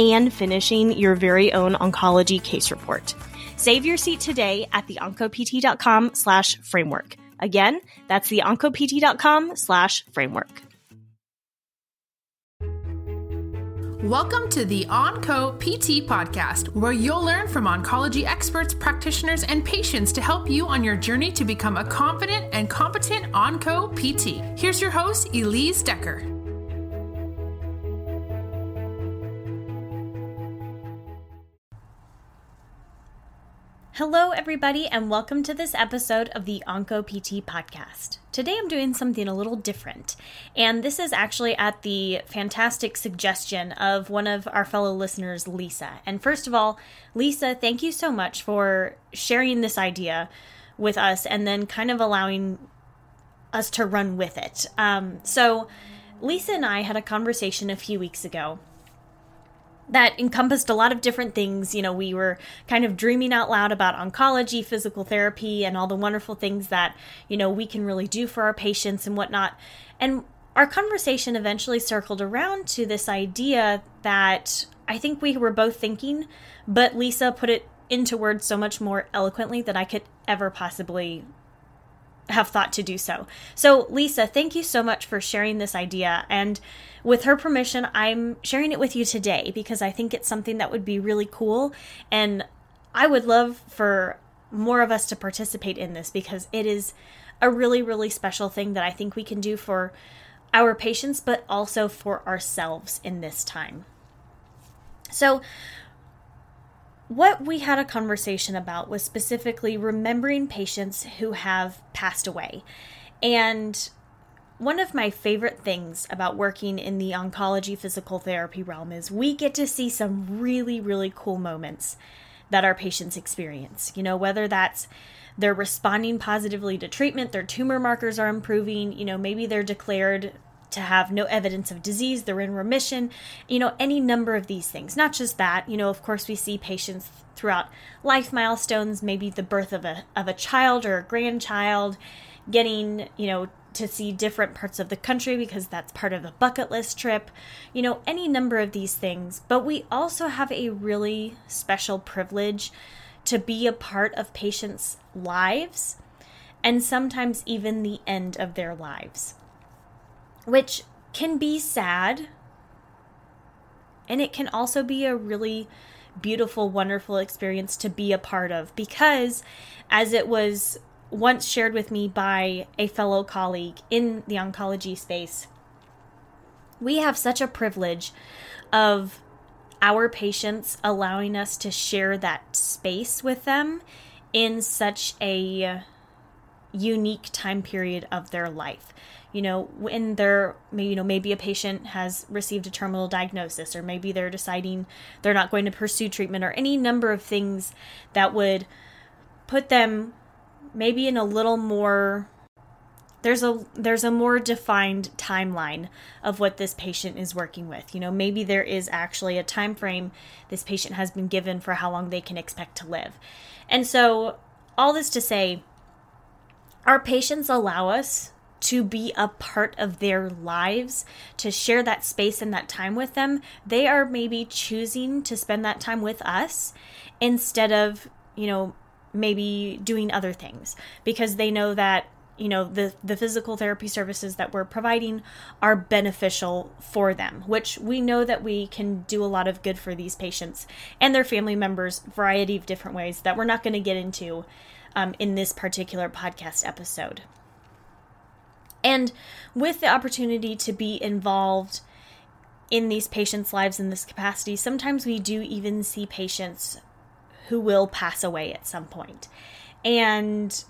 and finishing your very own oncology case report. Save your seat today at the theoncopt.com slash framework. Again, that's the theoncopt.com slash framework. Welcome to the OnCo PT podcast, where you'll learn from oncology experts, practitioners, and patients to help you on your journey to become a confident and competent OnCo PT. Here's your host, Elise Decker. Hello, everybody, and welcome to this episode of the Onco PT podcast. Today I'm doing something a little different, and this is actually at the fantastic suggestion of one of our fellow listeners, Lisa. And first of all, Lisa, thank you so much for sharing this idea with us and then kind of allowing us to run with it. Um, so, Lisa and I had a conversation a few weeks ago that encompassed a lot of different things. You know, we were kind of dreaming out loud about oncology, physical therapy, and all the wonderful things that, you know, we can really do for our patients and whatnot. And our conversation eventually circled around to this idea that I think we were both thinking, but Lisa put it into words so much more eloquently that I could ever possibly have thought to do so. So, Lisa, thank you so much for sharing this idea. And with her permission, I'm sharing it with you today because I think it's something that would be really cool. And I would love for more of us to participate in this because it is a really, really special thing that I think we can do for our patients, but also for ourselves in this time. So, what we had a conversation about was specifically remembering patients who have passed away. And one of my favorite things about working in the oncology physical therapy realm is we get to see some really, really cool moments that our patients experience. You know, whether that's they're responding positively to treatment, their tumor markers are improving, you know, maybe they're declared to have no evidence of disease, they're in remission, you know, any number of these things. Not just that, you know, of course we see patients throughout life milestones, maybe the birth of a of a child or a grandchild, getting, you know, to see different parts of the country because that's part of a bucket list trip, you know, any number of these things. But we also have a really special privilege to be a part of patients' lives and sometimes even the end of their lives which can be sad. And it can also be a really beautiful, wonderful experience to be a part of because, as it was once shared with me by a fellow colleague in the oncology space, we have such a privilege of our patients allowing us to share that space with them in such a unique time period of their life. You know when they're you know maybe a patient has received a terminal diagnosis or maybe they're deciding they're not going to pursue treatment or any number of things that would put them maybe in a little more there's a there's a more defined timeline of what this patient is working with. You know maybe there is actually a time frame this patient has been given for how long they can expect to live. And so all this to say our patients allow us to be a part of their lives, to share that space and that time with them, they are maybe choosing to spend that time with us instead of, you know, maybe doing other things because they know that you know the the physical therapy services that we're providing are beneficial for them which we know that we can do a lot of good for these patients and their family members variety of different ways that we're not going to get into um, in this particular podcast episode and with the opportunity to be involved in these patients' lives in this capacity, sometimes we do even see patients who will pass away at some point. And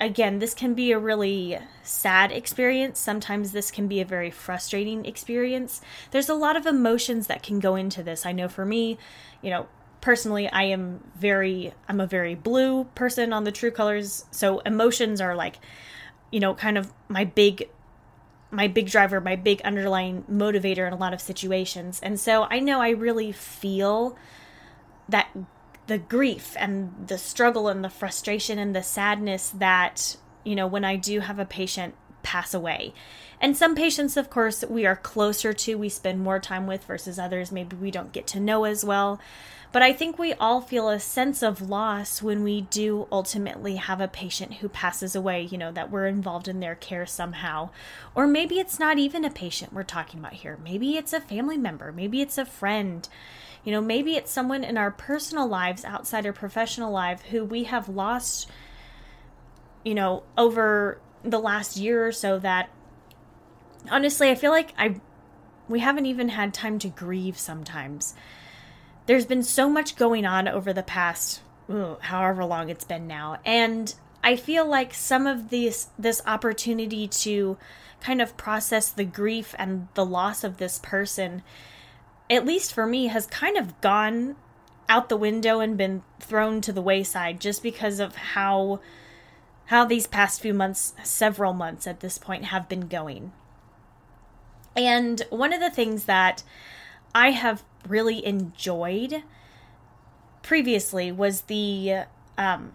again, this can be a really sad experience. Sometimes this can be a very frustrating experience. There's a lot of emotions that can go into this. I know for me, you know, personally, I am very, I'm a very blue person on the true colors. So emotions are like, you know, kind of my big my big driver, my big underlying motivator in a lot of situations. And so I know I really feel that the grief and the struggle and the frustration and the sadness that, you know, when I do have a patient pass away. And some patients, of course, we are closer to, we spend more time with versus others, maybe we don't get to know as well. But I think we all feel a sense of loss when we do ultimately have a patient who passes away, you know, that we're involved in their care somehow. Or maybe it's not even a patient we're talking about here. Maybe it's a family member, maybe it's a friend. You know, maybe it's someone in our personal lives outside our professional life who we have lost, you know, over the last year or so that honestly, I feel like I we haven't even had time to grieve sometimes. There's been so much going on over the past ooh, however long it's been now. And i feel like some of these this opportunity to kind of process the grief and the loss of this person at least for me has kind of gone out the window and been thrown to the wayside just because of how how these past few months several months at this point have been going and one of the things that i have really enjoyed previously was the um,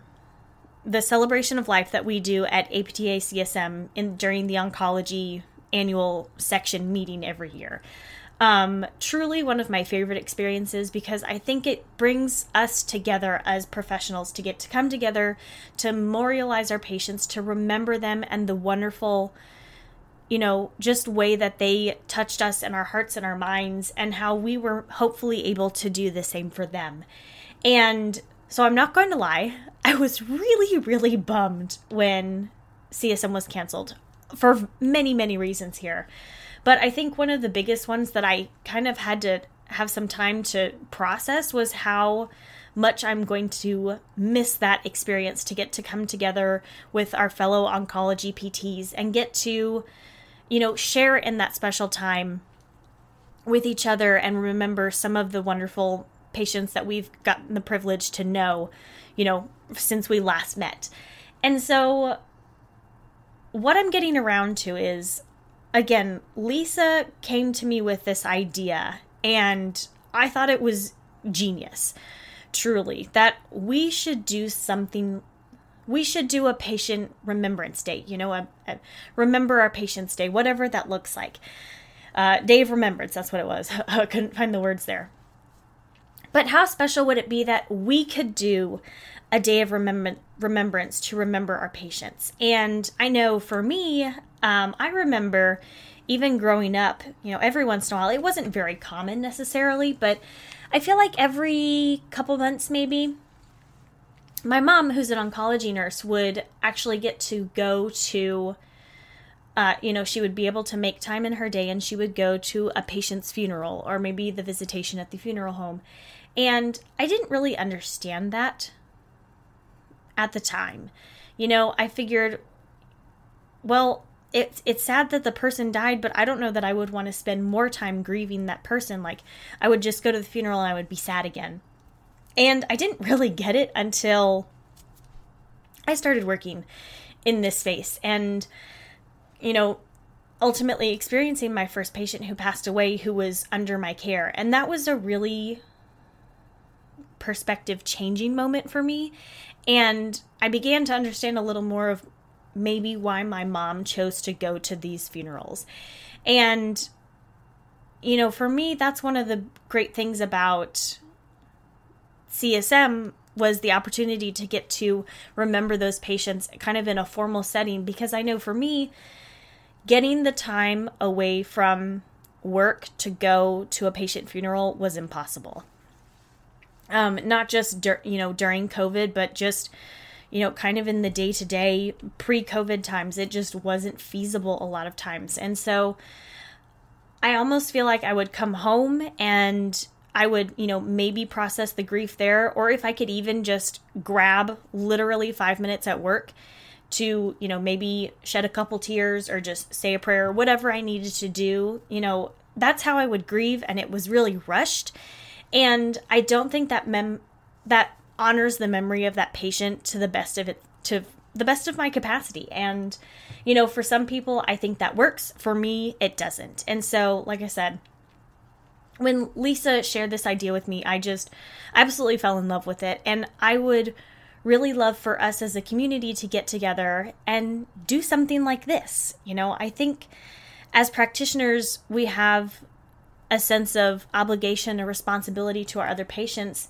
the celebration of life that we do at APTA CSM in during the oncology annual section meeting every year. Um, truly one of my favorite experiences because I think it brings us together as professionals to get to come together to memorialize our patients, to remember them and the wonderful you know, just way that they touched us in our hearts and our minds, and how we were hopefully able to do the same for them. And so I'm not going to lie, I was really, really bummed when CSM was canceled for many, many reasons here. But I think one of the biggest ones that I kind of had to have some time to process was how much I'm going to miss that experience to get to come together with our fellow oncology PTs and get to you know, share in that special time with each other and remember some of the wonderful patients that we've gotten the privilege to know, you know, since we last met. And so, what I'm getting around to is again, Lisa came to me with this idea, and I thought it was genius, truly, that we should do something we should do a patient remembrance day, you know, a, a remember our patients day, whatever that looks like. Uh, day of remembrance, that's what it was. I couldn't find the words there. But how special would it be that we could do a day of remembrance to remember our patients? And I know for me, um, I remember even growing up, you know, every once in a while, it wasn't very common necessarily, but I feel like every couple months maybe my mom, who's an oncology nurse, would actually get to go to, uh, you know, she would be able to make time in her day and she would go to a patient's funeral or maybe the visitation at the funeral home. And I didn't really understand that at the time. You know, I figured, well, it's it's sad that the person died, but I don't know that I would want to spend more time grieving that person. Like I would just go to the funeral and I would be sad again. And I didn't really get it until I started working in this space and, you know, ultimately experiencing my first patient who passed away who was under my care. And that was a really perspective changing moment for me. And I began to understand a little more of maybe why my mom chose to go to these funerals. And, you know, for me, that's one of the great things about CSM was the opportunity to get to remember those patients kind of in a formal setting because I know for me, getting the time away from work to go to a patient funeral was impossible. Um, not just dur- you know during COVID, but just you know kind of in the day to day pre COVID times, it just wasn't feasible a lot of times, and so I almost feel like I would come home and I would, you know, maybe process the grief there, or if I could even just grab literally five minutes at work to, you know, maybe shed a couple tears or just say a prayer, whatever I needed to do. You know, that's how I would grieve and it was really rushed. And I don't think that mem that honors the memory of that patient to the best of it to the best of my capacity. And you know, for some people I think that works. For me, it doesn't. And so, like I said, when Lisa shared this idea with me, I just absolutely fell in love with it. And I would really love for us as a community to get together and do something like this. You know, I think as practitioners, we have a sense of obligation or responsibility to our other patients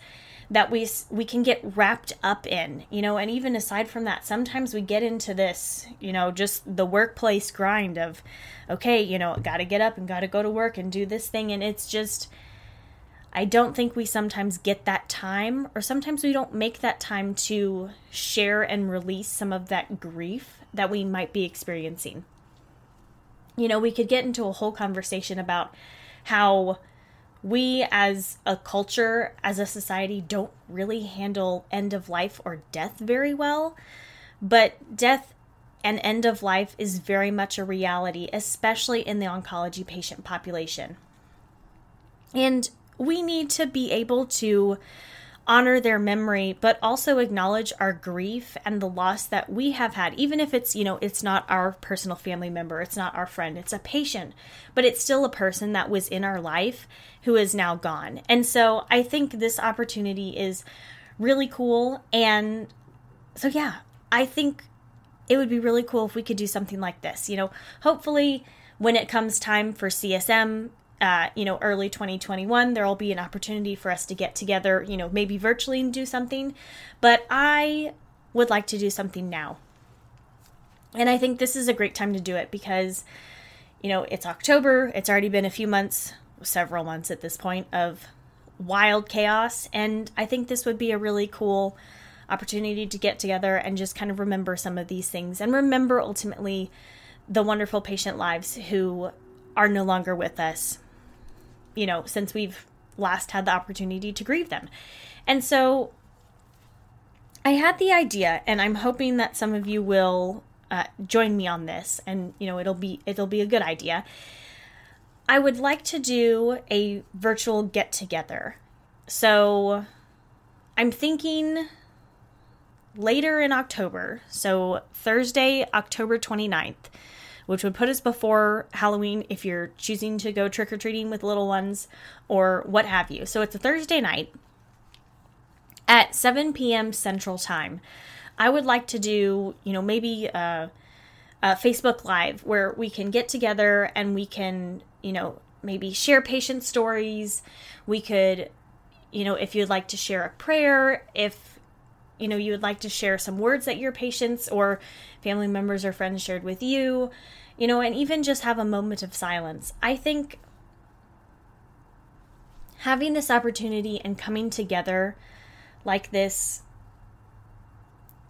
that we we can get wrapped up in you know and even aside from that sometimes we get into this you know just the workplace grind of okay you know got to get up and got to go to work and do this thing and it's just I don't think we sometimes get that time, or sometimes we don't make that time to share and release some of that grief that we might be experiencing. You know, we could get into a whole conversation about how we as a culture, as a society, don't really handle end of life or death very well. But death and end of life is very much a reality, especially in the oncology patient population. And we need to be able to honor their memory, but also acknowledge our grief and the loss that we have had, even if it's, you know, it's not our personal family member, it's not our friend, it's a patient, but it's still a person that was in our life who is now gone. And so I think this opportunity is really cool. And so, yeah, I think it would be really cool if we could do something like this. You know, hopefully, when it comes time for CSM, uh, you know, early 2021, there will be an opportunity for us to get together, you know, maybe virtually and do something. But I would like to do something now. And I think this is a great time to do it because, you know, it's October. It's already been a few months, several months at this point, of wild chaos. And I think this would be a really cool opportunity to get together and just kind of remember some of these things and remember ultimately the wonderful patient lives who are no longer with us you know, since we've last had the opportunity to grieve them. And so I had the idea, and I'm hoping that some of you will uh, join me on this, and you know, it'll be it'll be a good idea. I would like to do a virtual get together. So I'm thinking later in October, so Thursday, October 29th which would put us before Halloween if you're choosing to go trick or treating with little ones or what have you. So it's a Thursday night at 7 p.m. Central Time. I would like to do, you know, maybe a, a Facebook Live where we can get together and we can, you know, maybe share patient stories. We could, you know, if you'd like to share a prayer, if you know you would like to share some words that your patients or family members or friends shared with you you know, and even just have a moment of silence. I think having this opportunity and coming together like this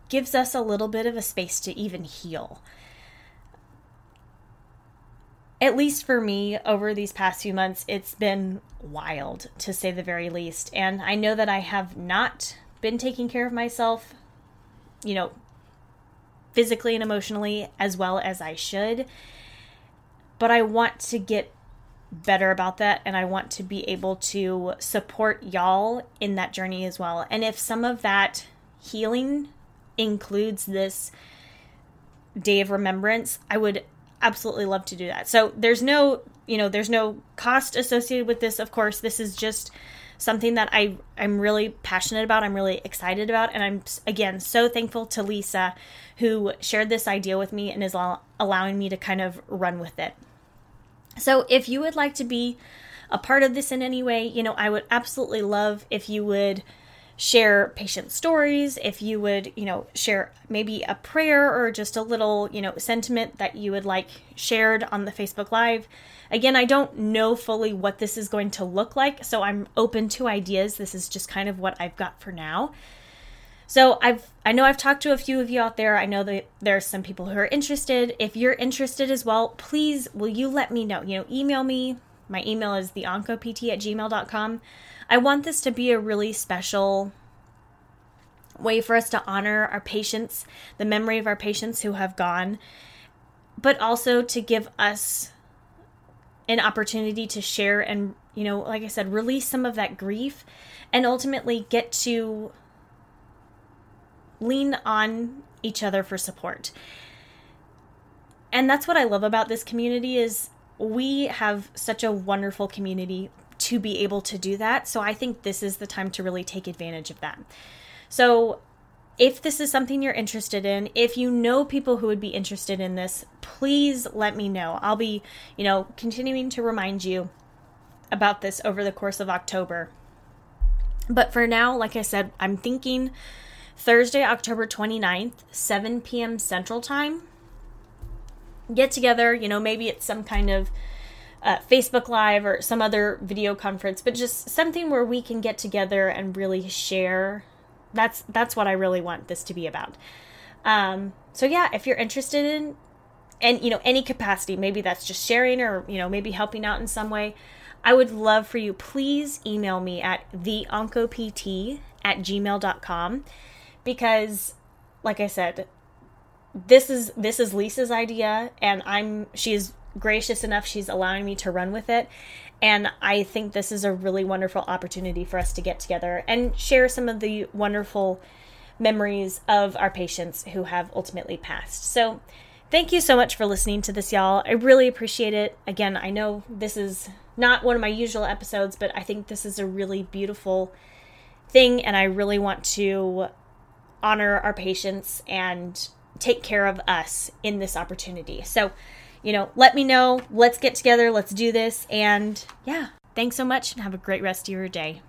gives us a little bit of a space to even heal. At least for me, over these past few months, it's been wild to say the very least. And I know that I have not been taking care of myself, you know, physically and emotionally as well as I should. But I want to get better about that and I want to be able to support y'all in that journey as well. And if some of that healing includes this day of remembrance, I would absolutely love to do that. So there's no, you know, there's no cost associated with this. Of course, this is just something that I I'm really passionate about. I'm really excited about, and I'm again so thankful to Lisa, who shared this idea with me and is allowing me to kind of run with it. So if you would like to be a part of this in any way, you know, I would absolutely love if you would share patient stories, if you would, you know, share maybe a prayer or just a little, you know, sentiment that you would like shared on the Facebook Live. Again, I don't know fully what this is going to look like, so I'm open to ideas. This is just kind of what I've got for now. So I've I know I've talked to a few of you out there. I know that there's some people who are interested. If you're interested as well, please will you let me know? You know, email me. My email is theoncopt at gmail.com. I want this to be a really special way for us to honor our patients, the memory of our patients who have gone, but also to give us an opportunity to share and, you know, like I said, release some of that grief and ultimately get to lean on each other for support. And that's what I love about this community is we have such a wonderful community to be able to do that. So I think this is the time to really take advantage of that. So if this is something you're interested in, if you know people who would be interested in this, please let me know. I'll be, you know, continuing to remind you about this over the course of October. But for now, like I said, I'm thinking Thursday, October 29th, 7 p.m. Central Time. Get together, you know, maybe it's some kind of uh, Facebook Live or some other video conference, but just something where we can get together and really share that's that's what I really want this to be about. Um, so yeah, if you're interested in and you know any capacity, maybe that's just sharing or you know maybe helping out in some way, I would love for you. Please email me at theoncopt at gmail.com because like I said, this is this is Lisa's idea and I'm she's gracious enough she's allowing me to run with it and I think this is a really wonderful opportunity for us to get together and share some of the wonderful memories of our patients who have ultimately passed. So, thank you so much for listening to this, y'all. I really appreciate it. Again, I know this is not one of my usual episodes, but I think this is a really beautiful thing, and I really want to honor our patients and take care of us in this opportunity. So, you know, let me know. Let's get together. Let's do this. And yeah, thanks so much and have a great rest of your day.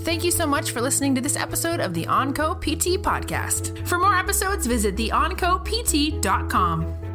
Thank you so much for listening to this episode of the OnCo PT podcast. For more episodes, visit theoncopt.com.